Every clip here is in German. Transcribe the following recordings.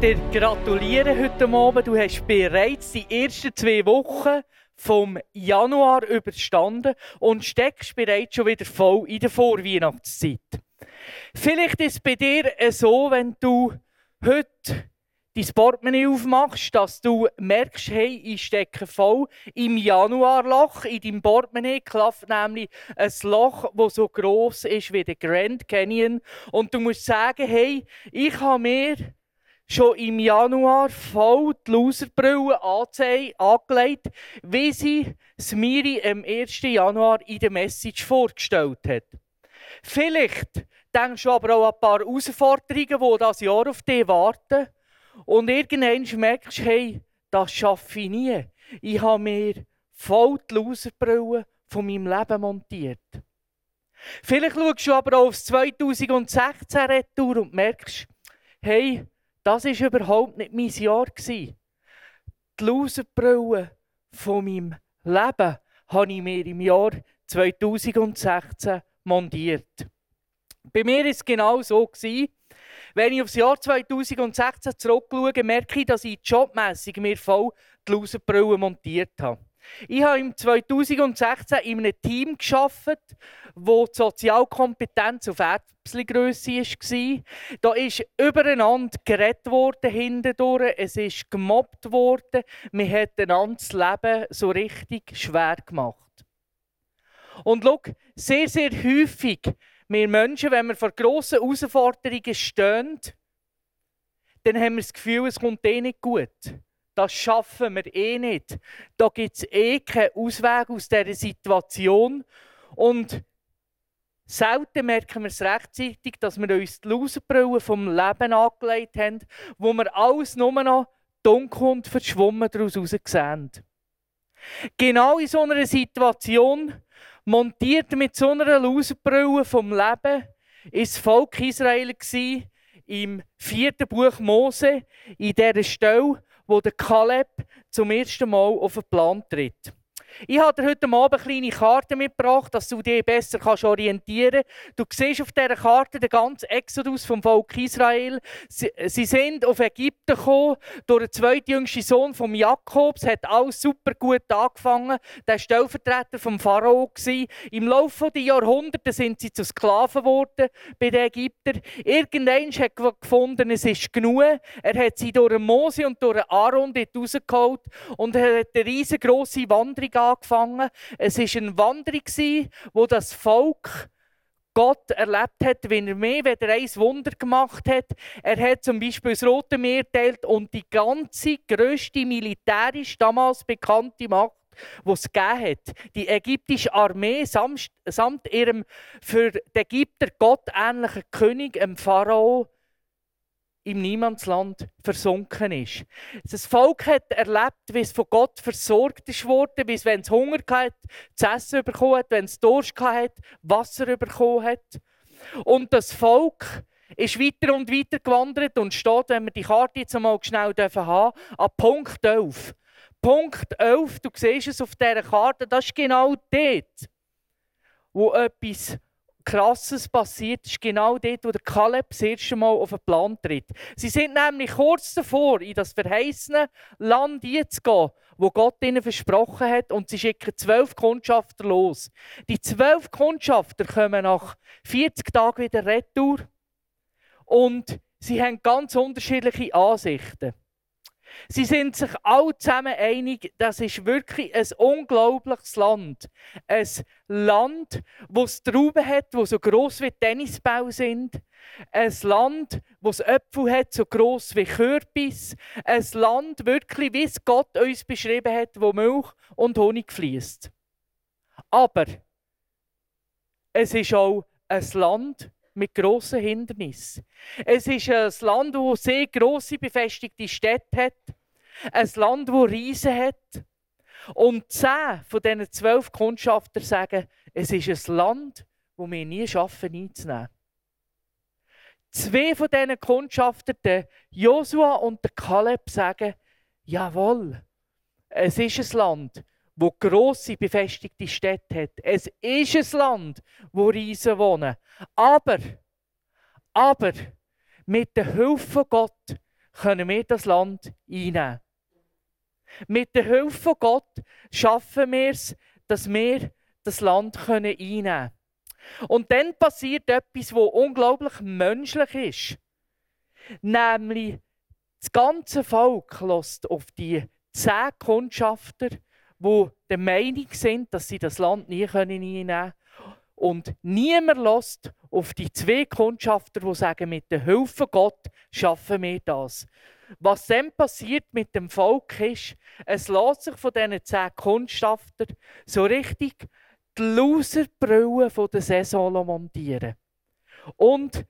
Werde dir gratulieren heute Abend. Du hast bereits die ersten zwei Wochen vom Januar überstanden und steckst bereits schon wieder voll in der Vorweihnachtszeit. Vielleicht ist es bei dir so, wenn du heute dein Portemonnaie aufmachst, dass du merkst, hey, ich stecke voll im Januarloch. In deinem Portemonnaie klafft nämlich ein Loch, das so groß ist wie der Grand Canyon. Und du musst sagen, hey, ich habe mir schon im Januar voll die Loserbrille angelegt, wie sie Smiri am 1. Januar in der Message vorgestellt hat. Vielleicht denkst du aber auch an ein paar Herausforderungen, die das Jahr auf dich warten. Und irgendwann merkst du, hey, das schaffe ich nie. Ich habe mir voll die Loserbrille von meinem Leben montiert. Vielleicht schaust du aber auch aufs 2016 Retour und merkst, hey, das war überhaupt nicht mein Jahr. Die Loserbrille von meinem Leben habe ich mir im Jahr 2016 montiert. Bei mir war es genau so. Wenn ich aufs Jahr 2016 zurückschaue, merke ich, dass ich jobmässig mir voll die Loserbrille montiert habe. Ich habe im 2016 in einem Team geschafft, wo die Sozialkompetenz auf Erbsengrösse war. Da ist übereinander geredet worden hindurch. Es ist gemobbt worden. Man hat einander das Leben so richtig schwer gemacht. Und schau, sehr, sehr häufig, wir Menschen, wenn wir vor grossen Herausforderungen stehen, dann haben wir das Gefühl, es kommt eh nicht gut. Das schaffen wir eh nicht. Da gibt es eh keinen Ausweg aus dieser Situation. Und selten merken wir es rechtzeitig, dass wir uns die Loserbrille vom Leben angelegt haben, wo wir alles nur noch dunkel und verschwommen daraus sehen. Genau in so einer Situation, montiert mit so einer Loserbrille vom Leben, ist das Volk Israel im vierten Buch Mose, in dieser Stelle, wo der Kaleb zum ersten Mal auf den Plan tritt. Ich habe dir heute Abend eine kleine Karte mitgebracht, dass du dich besser kannst orientieren kannst. Du siehst auf dieser Karte den ganzen Exodus vom Volk Israel. Sie, sie sind auf Ägypten gekommen, durch den zweitjüngsten Sohn von Jakob. Es hat alles super gut angefangen. Der war Stellvertreter vom Pharao. Im Laufe der Jahrhunderte sind sie zu Sklaven geworden bei den Ägyptern. Irgendwann hat er gefunden, es ist genug. Er hat sie durch Mose und durch Aaron rausgeholt und hat eine riesengroße Wanderung angefangen. Es war eine Wanderung, wo das Volk Gott erlebt hat, wenn er mehr wenn er ein Wunder gemacht hat. Er hat zum Beispiel das Rote Meer teilt und die ganze grösste militärisch damals bekannte Macht, die es gegeben hat. Die ägyptische Armee samt, samt ihrem für die Ägypter gottähnlichen König, dem Pharao, im Niemandsland versunken ist. Das Volk hat erlebt, wie es von Gott versorgt ist wie es, wenn es Hunger hatte, zu essen bekommen hat, wenn es Durst hatte, Wasser bekommen hat. Und das Volk ist weiter und weiter gewandert und steht, wenn wir die Karte jetzt einmal schnell haben an Punkt 11. Punkt 11, du siehst es auf dieser Karte, das ist genau dort, wo etwas Krasses passiert, ist genau dort, wo der Kaleb das erste Mal auf den Plan tritt. Sie sind nämlich kurz davor, in das verheißene Land zu gehen, wo Gott ihnen versprochen hat, und sie schicken zwölf Kundschafter los. Die zwölf Kundschafter kommen nach 40 Tagen wieder retour und sie haben ganz unterschiedliche Ansichten. Sie sind sich alle zusammen einig, das ist wirklich ein unglaubliches Land. Ein Land, es Trauben hat, wo so gross wie Tennisbau sind. Ein Land, es Äpfel hat, so gross wie Kürbis. Ein Land, wirklich, wie es Gott uns beschrieben hat, wo Milch und Honig fließt. Aber es ist auch ein Land mit grossen Hindernissen. Es ist ein Land, wo sehr grosse befestigte Städte hat. Ein Land, wo Riesen hat. Und zehn von diesen zwölf Kundschafter sagen, es ist ein Land, wo wir nie schaffen einzunehmen. Zwei von diesen Kundschaftern, der Josua und der Kaleb, sagen, jawohl, es ist ein Land, wo grosse befestigte Städte hat. Es ist ein Land, wo Riesen wohnen. Aber, aber, mit der Hilfe von Gott können wir das Land einnehmen. Mit der Hilfe von Gott schaffen wir es, dass wir das Land einnehmen können. Und dann passiert etwas, was unglaublich menschlich ist. Nämlich, das ganze Volk lässt auf die zehn Kundschafter, die der Meinung sind, dass sie das Land nie einnehmen können. Und niemand lässt auf die zwei Kundschafter, die sagen, mit der Hilfe Gott schaffen wir das. Was dann passiert mit dem Volk ist, es lässt sich von diesen zehn Kundschafter so richtig die Loserbrille der Saison montieren. Und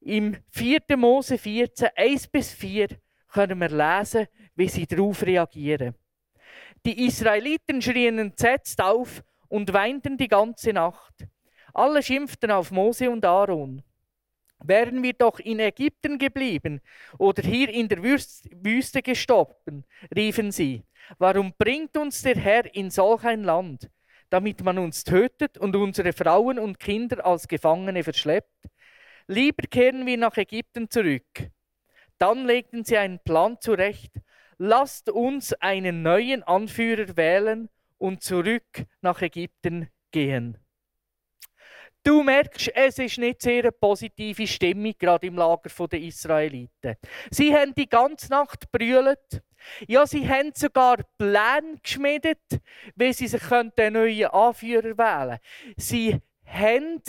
im 4. Mose 14, 1 bis 4 können wir lesen, wie sie darauf reagieren. Die Israeliten schrien entsetzt auf und weinten die ganze Nacht. Alle schimpften auf Mose und Aaron. Wären wir doch in Ägypten geblieben oder hier in der Wüste gestorben, riefen sie. Warum bringt uns der Herr in solch ein Land, damit man uns tötet und unsere Frauen und Kinder als Gefangene verschleppt? Lieber kehren wir nach Ägypten zurück. Dann legten sie einen Plan zurecht. Lasst uns einen neuen Anführer wählen und zurück nach Ägypten gehen. Du merkst, es ist nicht sehr eine positive Stimmung, gerade im Lager der Israeliten. Sie haben die ganze Nacht brüllt. Ja, sie haben sogar Pläne geschmiedet, wie sie sich einen neuen Anführer wählen können. Sie haben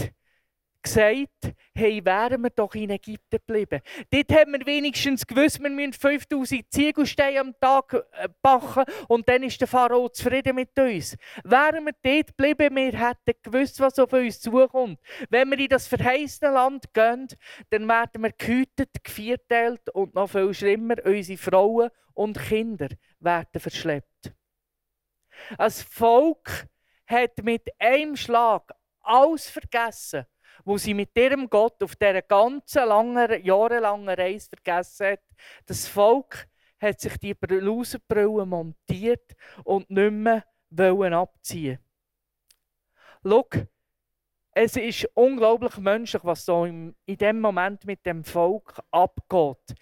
gesagt, hey, wären wir doch in Ägypten geblieben. Dort haben wir wenigstens gewusst, wir müssen 5000 Ziegelsteine am Tag äh, backen und dann ist der Pharao zufrieden mit uns. Wären wir dort geblieben, wir hätten gewusst, was auf uns zukommt. Wenn wir in das verheißene Land gehen, dann werden wir gehütet, gevierteilt und noch viel schlimmer, unsere Frauen und Kinder werden verschleppt. Ein Volk hat mit einem Schlag alles vergessen wo sie mit ihrem Gott auf dieser ganzen langen, jahrelangen Reise vergessen hat. Das Volk hat sich die Blusenbrille montiert und nicht mehr wollen abziehen. Schau, es ist unglaublich menschlich, was so in dem Moment mit dem Volk abgeht.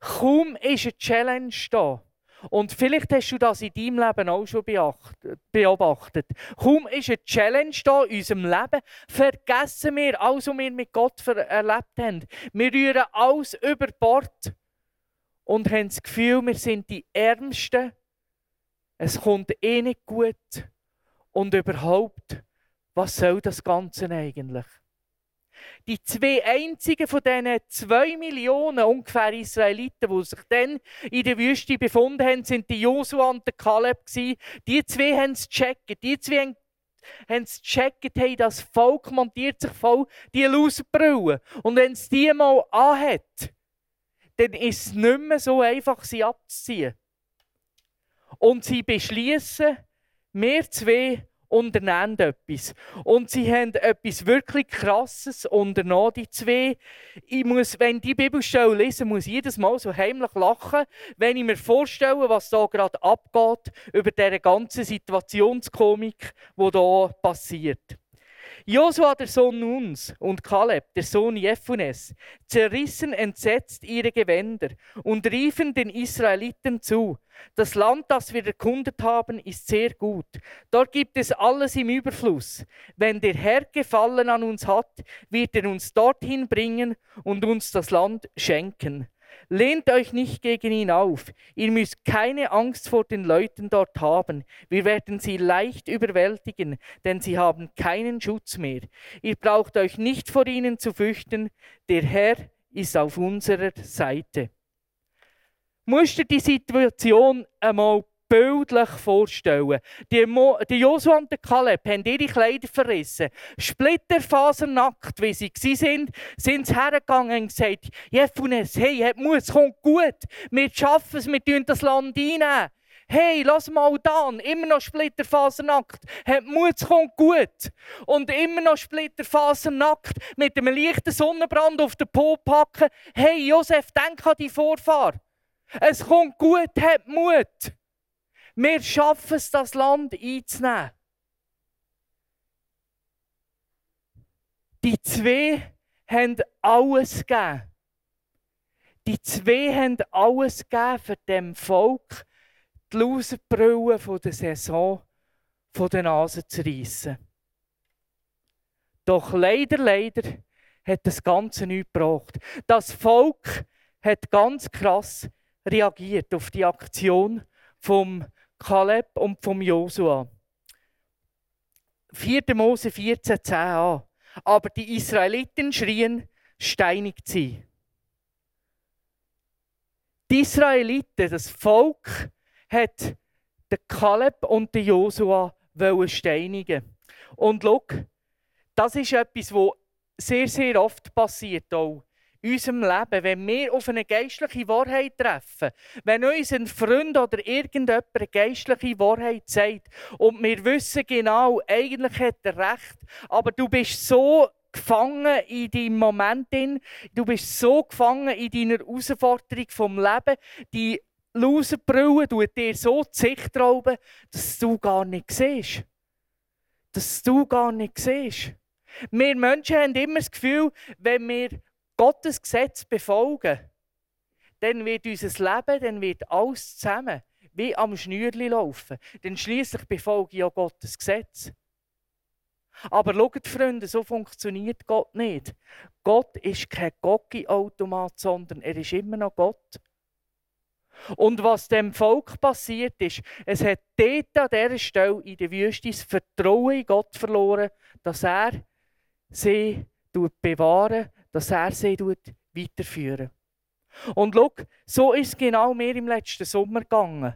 Kaum ist eine Challenge da, und vielleicht hast du das in deinem Leben auch schon beobachtet. Kaum ist eine Challenge da in unserem Leben, vergessen wir alles, was wir mit Gott erlebt haben. Wir rühren alles über Bord und haben das Gefühl, wir sind die Ärmsten. Es kommt eh nicht gut. Und überhaupt, was soll das Ganze eigentlich? Die zwei einzigen von diesen zwei Millionen ungefähr Israeliten, die sich dann in der Wüste befunden haben, sind die Josua und der Kaleb Die zwei haben es gecheckt. Die zwei haben haben es gecheckt, hey, das Volk montiert sich voll die Loserbrille. Und wenn es die mal anhat, dann ist es nicht mehr so einfach, sie abzuziehen. Und sie beschließen, wir zwei unternehmen etwas. Und sie haben etwas wirklich Krasses unternommen, die zwei. Ich muss, wenn die Bibelstelle lese, muss ich jedes Mal so heimlich lachen, wenn ich mir vorstelle, was da gerade abgeht über diese ganze Situationskomik, die da passiert. Josua, der Sohn Nuns, und Kaleb, der Sohn Jephunes, zerrissen entsetzt ihre Gewänder und riefen den Israeliten zu: Das Land, das wir erkundet haben, ist sehr gut. Dort gibt es alles im Überfluss. Wenn der Herr Gefallen an uns hat, wird er uns dorthin bringen und uns das Land schenken. Lehnt euch nicht gegen ihn auf. Ihr müsst keine Angst vor den Leuten dort haben. Wir werden sie leicht überwältigen, denn sie haben keinen Schutz mehr. Ihr braucht euch nicht vor ihnen zu fürchten. Der Herr ist auf unserer Seite. Musst du die Situation einmal bildlich vorstellen. Die, Mo die Joshua und der Kaleb haben ihre Kleider verrissen. Splitterfasernackt, wie sie waren, sind sie hergegangen und gesagt, Jephunes, hey, Mut, es kommt gut. Wir schaffen es, wir tun das Land einnehmen. Hey, lass mal da, immer noch Splitterfasernackt. Hat Mut, es kommt gut. Und immer noch Splitterfasernackt mit einem leichten Sonnenbrand auf den Po packen. Hey, Josef, denk an die Vorfahr. Es kommt gut, hat Mut. Wir schaffen es, das Land einzunehmen. Die zwei haben alles gegeben. Die zwei haben alles gegeben für dem Volk, die Loserbrille von der Saison von der Nase zu reissen. Doch leider, leider hat das Ganze nichts gebracht. Das Volk hat ganz krass reagiert auf die Aktion vom Kaleb und vom Josua. 4. Mose 14, 10a. Aber die Israeliten schrien, steinigt sie. Die Israeliten, das Volk, hat den Kaleb und den Josua steinigen. Und schau, das ist etwas, was sehr, sehr oft passiert auch in unserem Leben, wenn wir auf eine geistliche Wahrheit treffen, wenn uns ein Freund oder irgendjemand eine geistliche Wahrheit sagt und wir wissen genau, eigentlich hat er recht, aber du bist so gefangen in deinem Moment, du bist so gefangen in deiner Herausforderung vom Leben, die Loserbrille tut dir so die Sicht rauben, dass du gar nicht siehst. Dass du gar nicht siehst. Wir Menschen haben immer das Gefühl, wenn wir Gottes Gesetz befolgen, dann wird unser Leben, dann wird alles zusammen wie am Schnürli laufen. Denn schließlich befolge ich ja Gottes Gesetz. Aber schaut, Freunde, so funktioniert Gott nicht. Gott ist kein Gocki-Automat, sondern er ist immer noch Gott. Und was dem Volk passiert ist, es hat dort an dieser Stelle in der Wüste das Vertrauen in Gott verloren, dass er sie bewahren dass er sie weiterführen Und schau, so ist es genau mir im letzten Sommer gegangen.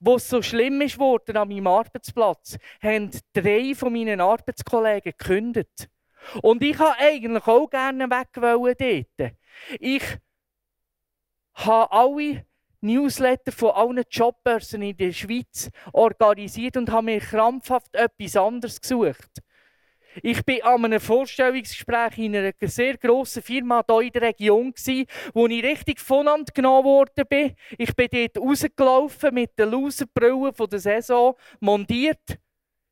Wo es so schlimm worden an meinem Arbeitsplatz, haben drei von meinen Arbeitskollegen gekündigt. Und ich wollte eigentlich auch gerne weg dort. Ich habe alle Newsletter von allen Jobbörsen in der Schweiz organisiert und habe mir krampfhaft etwas anderes gesucht. Ich war an einem Vorstellungsgespräch in einer sehr grossen Firma hier in der Region, wo ich richtig voneinander genommen worden bin. Ich bin dort rausgelaufen mit den Loserbrille der Saison, montiert,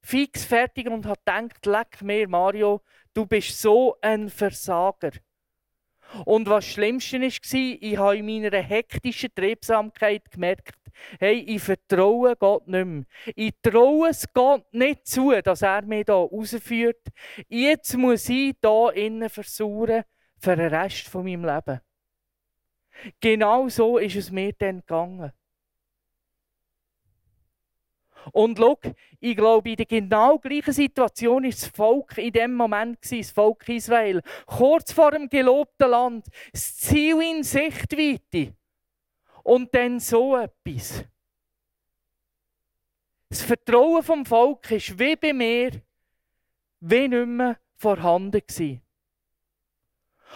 fix, fertig und habe gedacht, leck mir Mario, du bist so ein Versager. Und was das Schlimmste war, ich habe in meiner hektischen Triebsamkeit gemerkt, hey, ich vertraue Gott nicht mehr. Ich traue es Gott nicht zu, dass er mich hier rausführt. Jetzt muss ich hier innen versuchen für den Rest von meinem Leben. Genau so ist es mir dann gegangen. Und schau, ich glaube, in der genau gleichen Situation ist das Volk in dem Moment, das Volk Israel, kurz vor dem gelobten Land, das Ziel in Sichtweite. Und dann so etwas. Das Vertrauen vom Volk ist wie bei mir, wie nicht mehr vorhanden gewesen.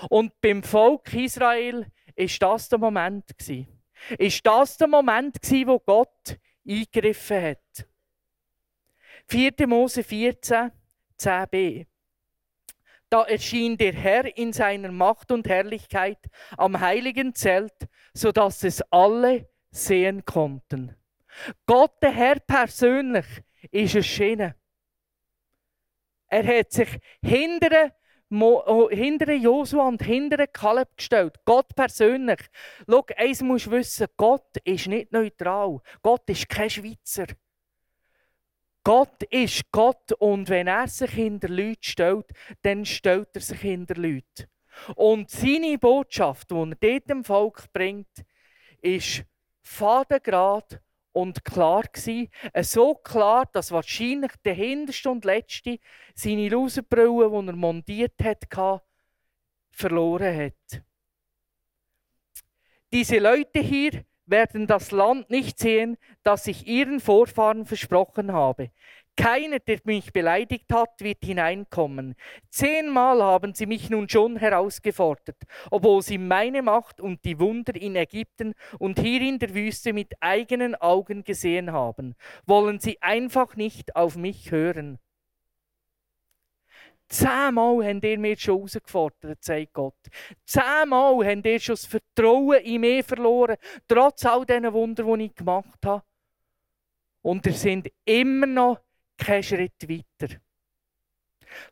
Und beim Volk Israel ist das der Moment gewesen. Ist das der Moment gewesen, wo Gott eingegriffen hat. 4. Mose 14, 10b. Da erschien der Herr in seiner Macht und Herrlichkeit am heiligen Zelt, sodass es alle sehen konnten. Gott, der Herr persönlich, ist erschienen. Er hat sich hinter Oh, hinter Josua und hinter Kaleb gestellt. Gott persönlich. Schau, eins musst du wissen: Gott ist nicht neutral. Gott ist kein Schweizer. Gott ist Gott und wenn er sich hinter Leute stellt, dann stellt er sich hinter Leute. Und seine Botschaft, die er dem Volk bringt, ist fadengrad und klar gewesen. So klar, dass wahrscheinlich der hinterste und letzte seine Loserbrille, die er montiert hat, verloren hat. Diese Leute hier werden das Land nicht sehen, das ich ihren Vorfahren versprochen habe. Keiner, der mich beleidigt hat, wird hineinkommen. Zehnmal haben sie mich nun schon herausgefordert, obwohl sie meine Macht und die Wunder in Ägypten und hier in der Wüste mit eigenen Augen gesehen haben. Wollen sie einfach nicht auf mich hören. Zehnmal haben ihr mir schon herausgefordert, sagt Gott. Zehnmal haben ihr schon das Vertrauen in mich verloren, trotz all diesen Wunder, die ich gemacht habe. Und ihr sind immer noch keinen Schritt weiter.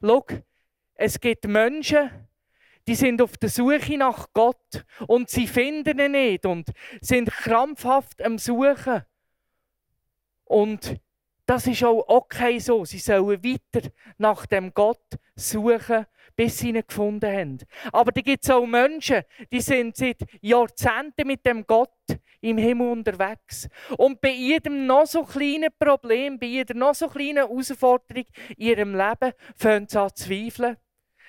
Schau, es gibt Menschen, die sind auf der Suche nach Gott und sie finden ihn nicht und sind krampfhaft am Suchen. Und das ist auch okay so. Sie sollen weiter nach dem Gott suchen, bis sie ihn gefunden haben. Aber da gibt es auch Menschen, die sind seit Jahrzehnten mit dem Gott im Himmel unterwegs. Und bei jedem noch so kleinen Problem, bei jeder noch so kleinen Herausforderung in ihrem Leben, fangen sie an zu zweifeln.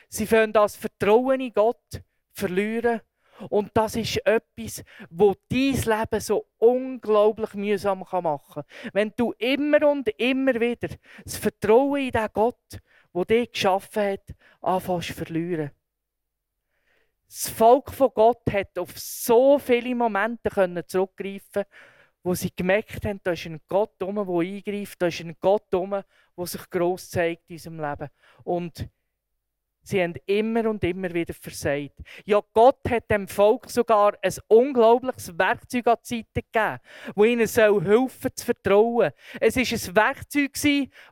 Sie fangen das Vertrauen in Gott verlieren. Und das ist etwas, wo dein Leben so unglaublich mühsam machen kann. Wenn du immer und immer wieder das Vertrauen in den Gott, der dich geschaffen hat, anfängst zu verlieren. Das Volk von Gott hat auf so viele Momente zurückgreifen wo sie gemerkt haben, da ist ein Gott der eingreift, da ist ein Gott der sich gross zeigt in unserem Leben. Und Sie haben immer und immer wieder versagt. Ja, Gott hat dem Volk sogar ein unglaubliches Werkzeug an die Seite gegeben, das ihnen soll helfen zu vertrauen. Es war ein Werkzeug,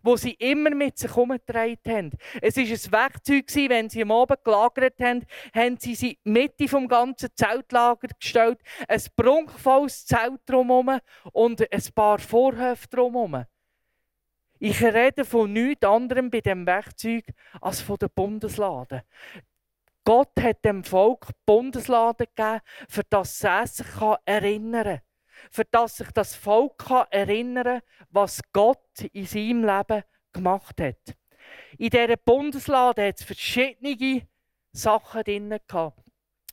das sie immer mit sich herumgetragen haben. Es war ein Werkzeug, wenn sie am Abend gelagert haben, haben sie sie Mitte des ganzen Zeltlager gestellt, ein prunkvolles Zelt drumherum und ein paar Vorhöfe drumherum. Ich rede von nichts anderem bei dem Werkzeug als von der Bundeslade. Gott hat dem Volk Bundeslade gegeben, für das es sich erinnern kann. Für das sich das Volk erinnern kann, was Gott in seinem Leben gemacht hat. In dieser Bundeslade hat es verschiedene Sachen drin.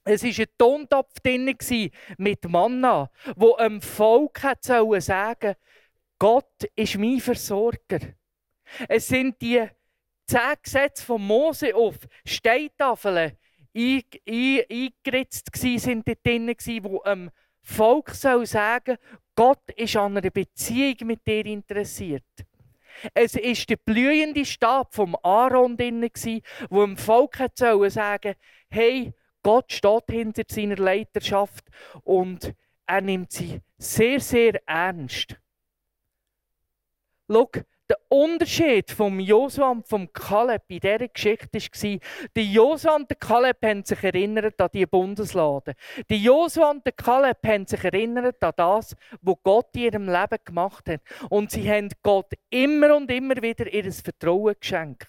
Es war ein Tontopf drin mit Manna, wo einem Volk sagen sollte, Gott ist mein Versorger. Es sind die zehn Gesetze von Mose auf Steintafeln eingeritzt gsi, dort drin wo einem Volk soll sagen, Gott ist an einer Beziehung mit dir interessiert. Es ist der blühende Stab vom Aaron drin wo dem Volk soll sagen, hey, Gott steht hinter seiner Leiterschaft und er nimmt sie sehr, sehr ernst. Schau, der Unterschied vom Josua und vom Kaleb in dieser Geschichte war, die Josua und der Kaleb haben sich erinnert an die Bundeslade. Die Josua und der Kaleb haben sich erinnert an das, was Gott in ihrem Leben gemacht hat. Und sie haben Gott immer und immer wieder ihr Vertrauen geschenkt.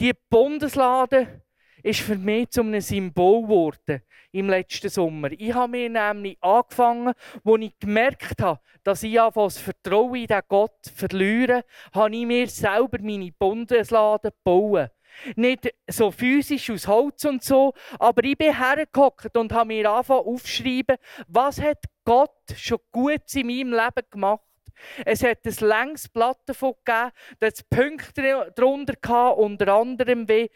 Die Bundeslade ist für mich zu einem Symbol geworden im letzten Sommer. Ich habe mir nämlich angefangen, als ich gemerkt habe, dass ich das Vertrauen in den Gott verliere, habe ich mir selber meine Bundeslade gebaut. Nicht so physisch aus Holz und so, aber ich bin hergehockt und habe mir angefangen aufzuschreiben, was hat Gott schon gut in meinem Leben gemacht. Es hat ein längs Blatt davon gegeben, das Punkte darunter hatte, unter anderem wie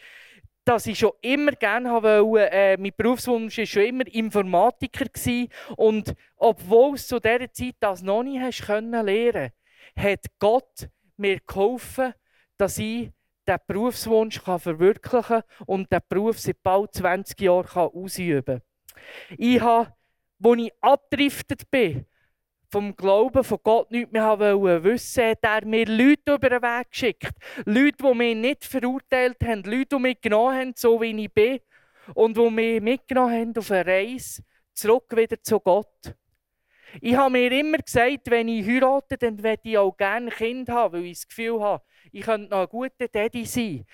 dass ich schon immer gerne wollte. Äh, mein Berufswunsch war schon immer Informatiker. Gewesen. Und obwohl es zu dieser Zeit das noch nicht hast können lernen hat Gott mir geholfen, dass ich diesen Berufswunsch kann verwirklichen kann und diesen Beruf seit bald 20 Jahren ausüben kann. Ich habe, als ich abgedriftet bin, vom Glauben von Gott nichts mehr wollen wissen, hat er mir Leute über den Weg geschickt. Leute, die mich nicht verurteilt haben, Leute, die mich genommen haben, so wie ich bin, und die mich mitgenommen haben auf eine Reise zurück wieder zu Gott. Ich habe mir immer gesagt, wenn ich heirate, dann werde ich auch gerne ein Kind haben, weil ich das Gefühl habe, ich könnte noch ein guter Daddy sein.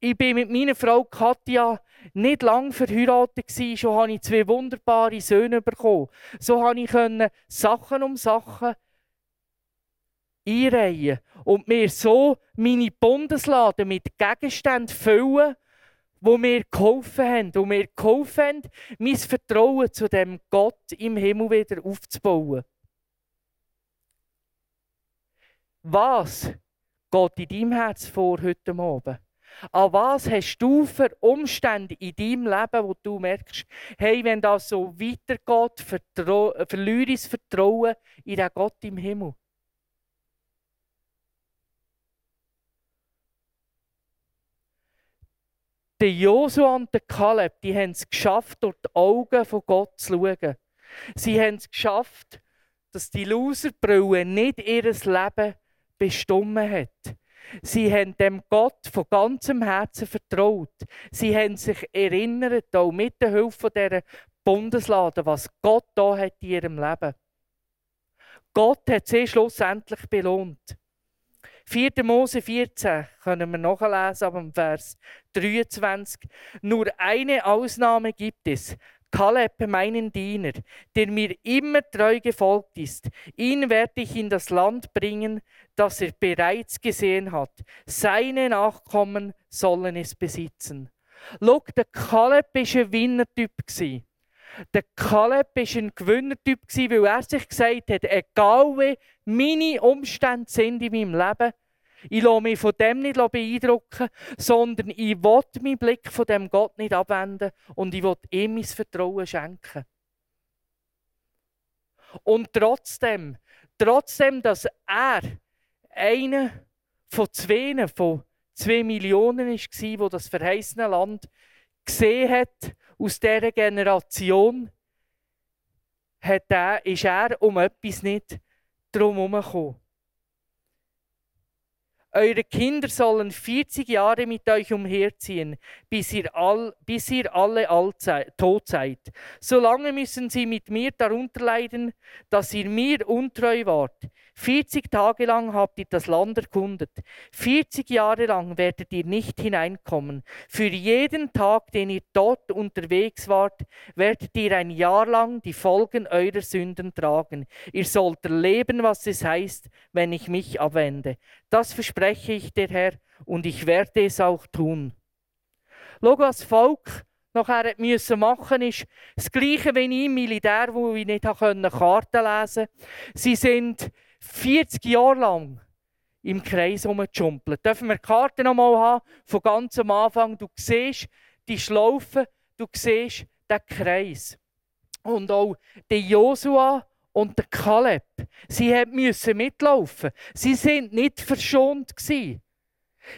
Ich bin mit meiner Frau Katja nicht lang verheiratet gewesen, schon habe ich zwei wunderbare Söhne bekommen. So konnte ich Sachen um Sachen einreihen und mir so meine Bundeslade mit Gegenständen füllen, wo mir geholfen haben und mir geholfen haben, mein Vertrauen zu dem Gott im Himmel wieder aufzubauen. Was geht in deinem Herz vor heute Abend? An was hast du für Umstände in deinem Leben, wo du merkst, hey, wenn das so weitergeht, verliere ich das Vertrauen in den Gott im Himmel? Der Josua und der Kaleb, die haben es geschafft, durch die Augen von Gott zu schauen. Sie haben es geschafft, dass die Loserbrille nicht ihr Leben bestimmt hat. Sie haben dem Gott von ganzem Herzen vertraut. Sie haben sich erinnert, auch mit der Hilfe dieser Bundeslade, was Gott da hat in ihrem Leben. Gott hat sie schlussendlich belohnt. 4. Mose 14 können wir nachlesen, aber im Vers 23. Nur eine Ausnahme gibt es. Kaleb, meinen Diener, der mir immer treu gefolgt ist. Ihn werde ich in das Land bringen, das er bereits gesehen hat. Seine Nachkommen sollen es besitzen. Schau, der Kaleb war ein Winnertyp. Der Kaleb war ein Gewinnertyp, weil er sich gesagt hat, egal wie meine Umstände sind in meinem Leben, ich lasse mich von dem nicht beeindrucken, sondern ich will meinen Blick von dem Gott nicht abwenden und ich will ihm mein Vertrauen schenken. Und trotzdem, trotzdem, dass er einer von zwei, von zwei Millionen war, wo das verheißene Land gesehen hat, aus dieser Generation, hat er, ist er um etwas nicht drum herumgekommen. Eure Kinder sollen 40 Jahre mit euch umherziehen, bis ihr, all, bis ihr alle allzeit, tot seid. Solange müssen sie mit mir darunter leiden, dass ihr mir untreu wart. 40 Tage lang habt ihr das Land erkundet. 40 Jahre lang werdet ihr nicht hineinkommen. Für jeden Tag, den ihr dort unterwegs wart, werdet ihr ein Jahr lang die Folgen eurer Sünden tragen. Ihr sollt erleben, was es heißt, wenn ich mich abwende. Das verspreche ich der Herr und ich werde es auch tun. Schau, was Volk nachher müssen machen ist das Gleiche wie im Militär, wo ich nicht Karten lesen konnte. Sie sind 40 Jahre lang im Kreis rumjumpelt. Dürfen wir die Karte noch mal haben, von ganz am Anfang. Du siehst die Schlaufe, du siehst den Kreis. Und auch der Josua und der Kaleb, sie müssen mitlaufen. Sie sind nicht verschont gewesen.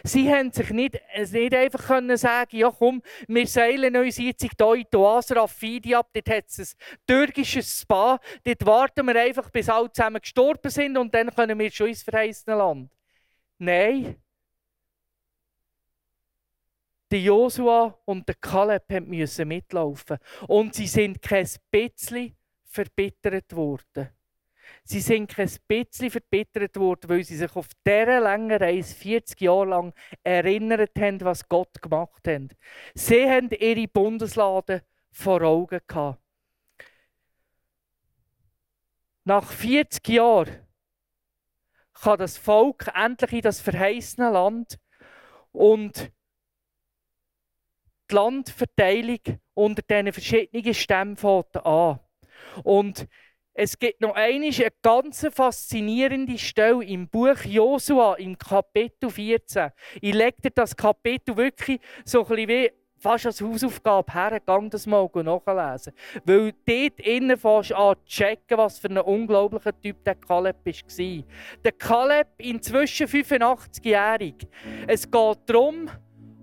Sie haben sich nicht, nicht einfach können sagen, ja komm, wir seilen uns jetzt in die Oase ab, dort hat es ein türkisches Spa, dort warten wir einfach, bis alle zusammen gestorben sind und dann können wir schon ins verheißene Land. Nein. Der Josua und der Kaleb mussten mitlaufen und sie sind kein bisschen verbittert worden. Sie sind kein bisschen verbittert worden, weil sie sich auf dieser langen Reise, 40 Jahre lang, erinnert haben, was Gott gemacht hat. Sie haben ihre Bundeslade vor Augen gehabt. Nach 40 Jahren kann das Volk endlich in das verheißene Land und die Landverteilung unter diesen verschiedenen Stämmen an. Und es gibt noch eine, eine ganz faszinierende Stelle im Buch Josua, im Kapitel 14. Ich lege dir das Kapitel wirklich so ein bisschen wie fast als Hausaufgabe her, gang das mal nachlesen. Weil dort innen fast an checken, was für ein unglaublicher Typ der Kaleb war. Der Kaleb inzwischen 85-jährig. Es geht darum,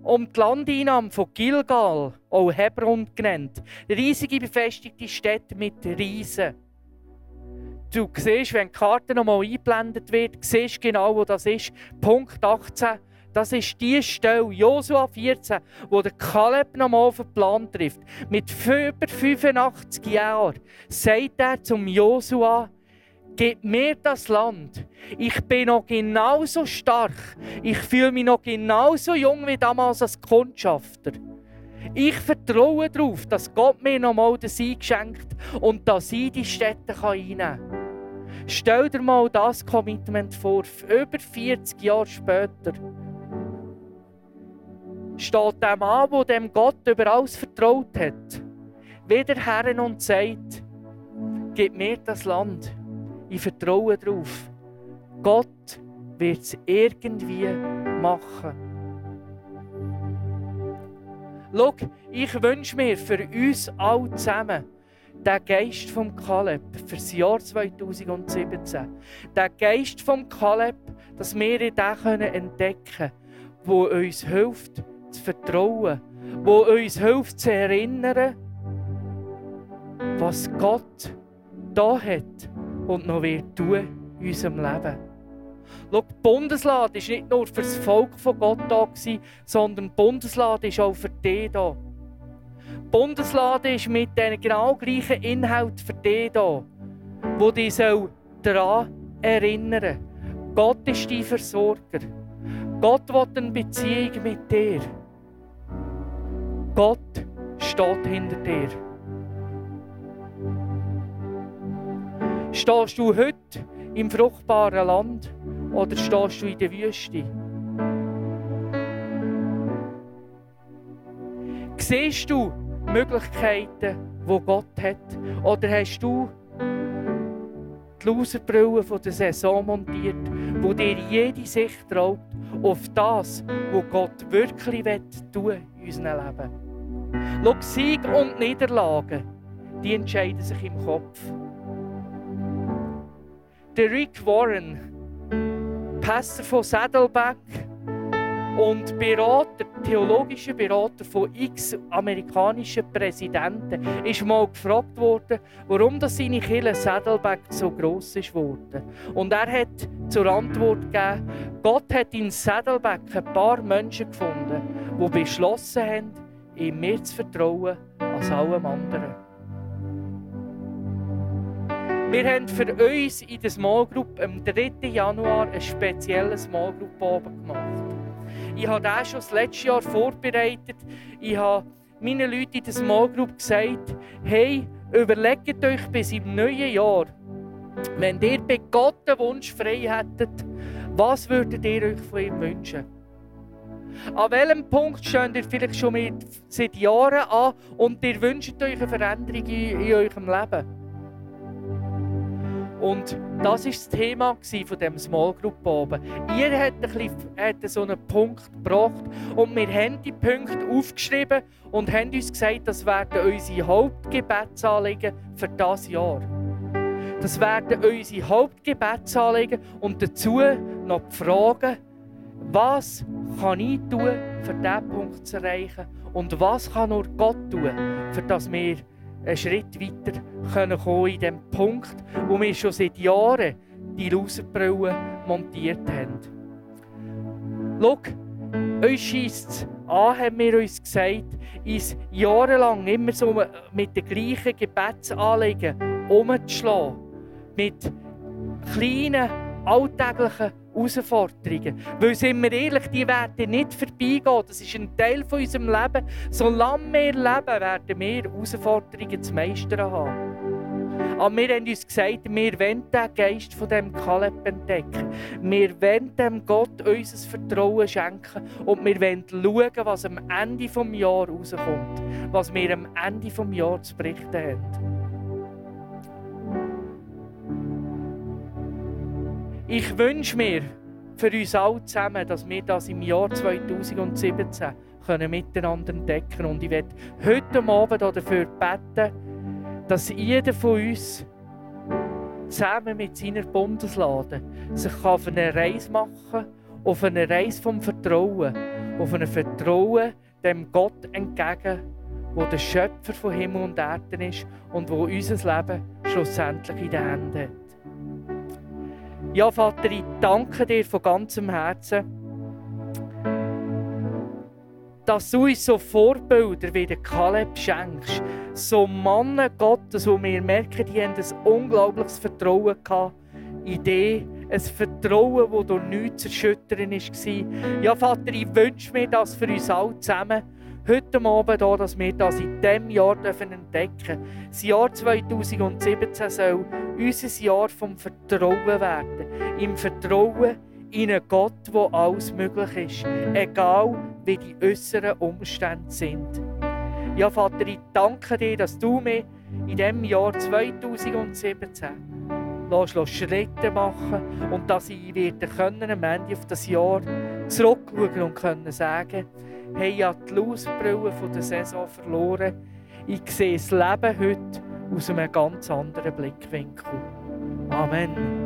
um die Landeinnahme von Gilgal, auch Hebron genannt. Riesige befestigte Städte mit Riesen du siehst, wenn die Karte nochmal eingeblendet wird, siehst genau, wo das ist. Punkt 18. Das ist die Stelle, Josua 14, wo der Kaleb nochmal auf den Plan trifft. Mit über 85 Jahren sagt er zum Josua, gib mir das Land. Ich bin noch genauso stark. Ich fühle mich noch genauso jung wie damals als Kundschafter. Ich vertraue darauf, dass Gott mir noch mal den Sieg schenkt und dass ich die Städte einnehmen kann. Stell dir mal das Commitment vor, über 40 Jahre später. Steht der Mann, der dem Gott über alles vertraut hat, wieder her und sagt, gib mir das Land. Ich vertraue darauf. Gott wird es irgendwie machen. Schau, ich wünsche mir für uns alle zusammen, der Geist vom Kaleb für das Jahr 2017. Der Geist vom Kaleb, dass wir ihn entdecken können, der uns hilft zu vertrauen, der uns hilft zu erinnern, was Gott da hat und noch wird tun in unserem Leben. Schau, die Bundeslade war nicht nur für das Volk von Gott da, sondern die Bundeslade ist auch für dich da. Die Bundeslade ist mit den genau gleichen Inhalt für dich da, wo dich daran erinnern. Gott ist dein Versorger. Gott will eine Beziehung mit dir. Gott steht hinter dir. Stehst du heute im fruchtbaren Land oder stehst du in der Wüste? Siehst du Möglichkeiten, die Gott hat? Oder hast du die Loserbrille der Saison montiert, wo dir jede Sicht raubt auf das, was Gott wirklich tun in unserem Leben? Schau, Sieg und Niederlagen, die entscheiden sich im Kopf. Der Rick Warren, Pastor von Saddleback und Berater, theologischer Berater von x amerikanischen Präsidenten, ist mal gefragt worden, warum das seine Kirche Saddleback so gross ist. Und er hat zur Antwort gegeben, Gott hat in Saddleback ein paar Menschen gefunden, die beschlossen haben, ihm mehr zu vertrauen als allem anderen. Wir haben für uns in der Small Group am 3. Januar einen speziellen Small Group oben gemacht. Ich habe das schon das letzte Jahr vorbereitet. Ich habe meinen Leuten in der Small Group gesagt, hey, überlegt euch bis im neuen Jahr, wenn ihr bei Gott den Wunsch frei hättet, was würdet ihr euch von ihm wünschen? An welchem Punkt steht ihr vielleicht schon mit, seit Jahren an und ihr wünscht euch eine Veränderung in, in eurem Leben? Und das war das Thema von dem Small Group oben. Ihr hat, ein so einen Punkt gebracht und wir haben die Punkte aufgeschrieben und haben uns gesagt, das werden unsere Hauptgebetsanliegen für das Jahr. Das werden unsere Hauptgebetsanliegen und dazu noch die Fragen, was kann ich tun, für diesen Punkt zu erreichen und was kann nur Gott tun, für das wir einen Schritt weiter können kommen in dem Punkt, wo wir schon seit Jahren die Loserbrille montiert haben. Schau, uns scheisst es an, haben wir uns gesagt, uns jahrelang immer so mit den gleichen Gebetsanliegen umzuschlagen. Mit kleinen, alltäglichen Herausforderungen. Weil, sind wir ehrlich, die werden nicht vorbeigehen. Das ist ein Teil von unserem Leben. Solange wir leben, werden wir Herausforderungen zu meistern haben. Aber wir haben uns gesagt, wir wollen den Geist von dem Kaleb entdecken. Wir wollen dem Gott unser Vertrauen schenken und wir wollen schauen, was am Ende des Jahres rauskommt. Was wir am Ende des Jahres zu berichten haben. Ich wünsche mir für uns alle zusammen, dass wir das im Jahr 2017 können miteinander entdecken Und ich werde heute Abend dafür beten, dass jeder von uns zusammen mit seiner Bundeslade sich auf eine Reise machen kann, auf eine Reise vom Vertrauen, auf ein Vertrauen dem Gott entgegen, wo der Schöpfer von Himmel und Erden ist und wo unser Leben schlussendlich in den Händen hat. Ja, Vater, ich danke dir von ganzem Herzen, dass du uns so Vorbilder wie der Kaleb schenkst. So Männer Gottes, wo wir merken, die haben ein unglaubliches Vertrauen gehabt Idee, ein Vertrauen, das durch nichts zu erschüttern war. Ja, Vater, ich wünsche mir das für uns alle zusammen, heute Abend hier, dass wir das in diesem Jahr entdecken dürfen. Das Jahr 2017 soll unser Jahr vom Vertrauen werden. Im Vertrauen in einen Gott, wo alles möglich ist, egal wie die äußeren Umstände sind. Ja, Vater, ich danke dir, dass du mir in diesem Jahr 2017 lässt, Schritte machen und dass ich werde können, am Ende auf das Jahr zurückschauen und können sagen, ich habe die Lausbrille von der Saison verloren. Ich sehe das Leben heute aus einem ganz anderen Blickwinkel. Amen.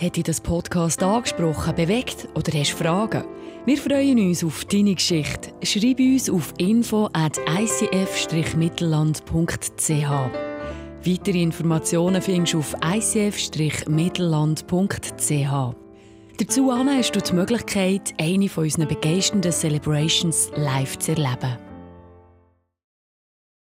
Hat dich das Podcast angesprochen, bewegt oder hast Fragen? Wir freuen uns auf deine Geschichte. Schreib uns auf info at icf-mittelland.ch. Weitere Informationen findest du auf icf-mittelland.ch. Dazu hast du die Möglichkeit, eine von unseren begeisternden Celebrations live zu erleben.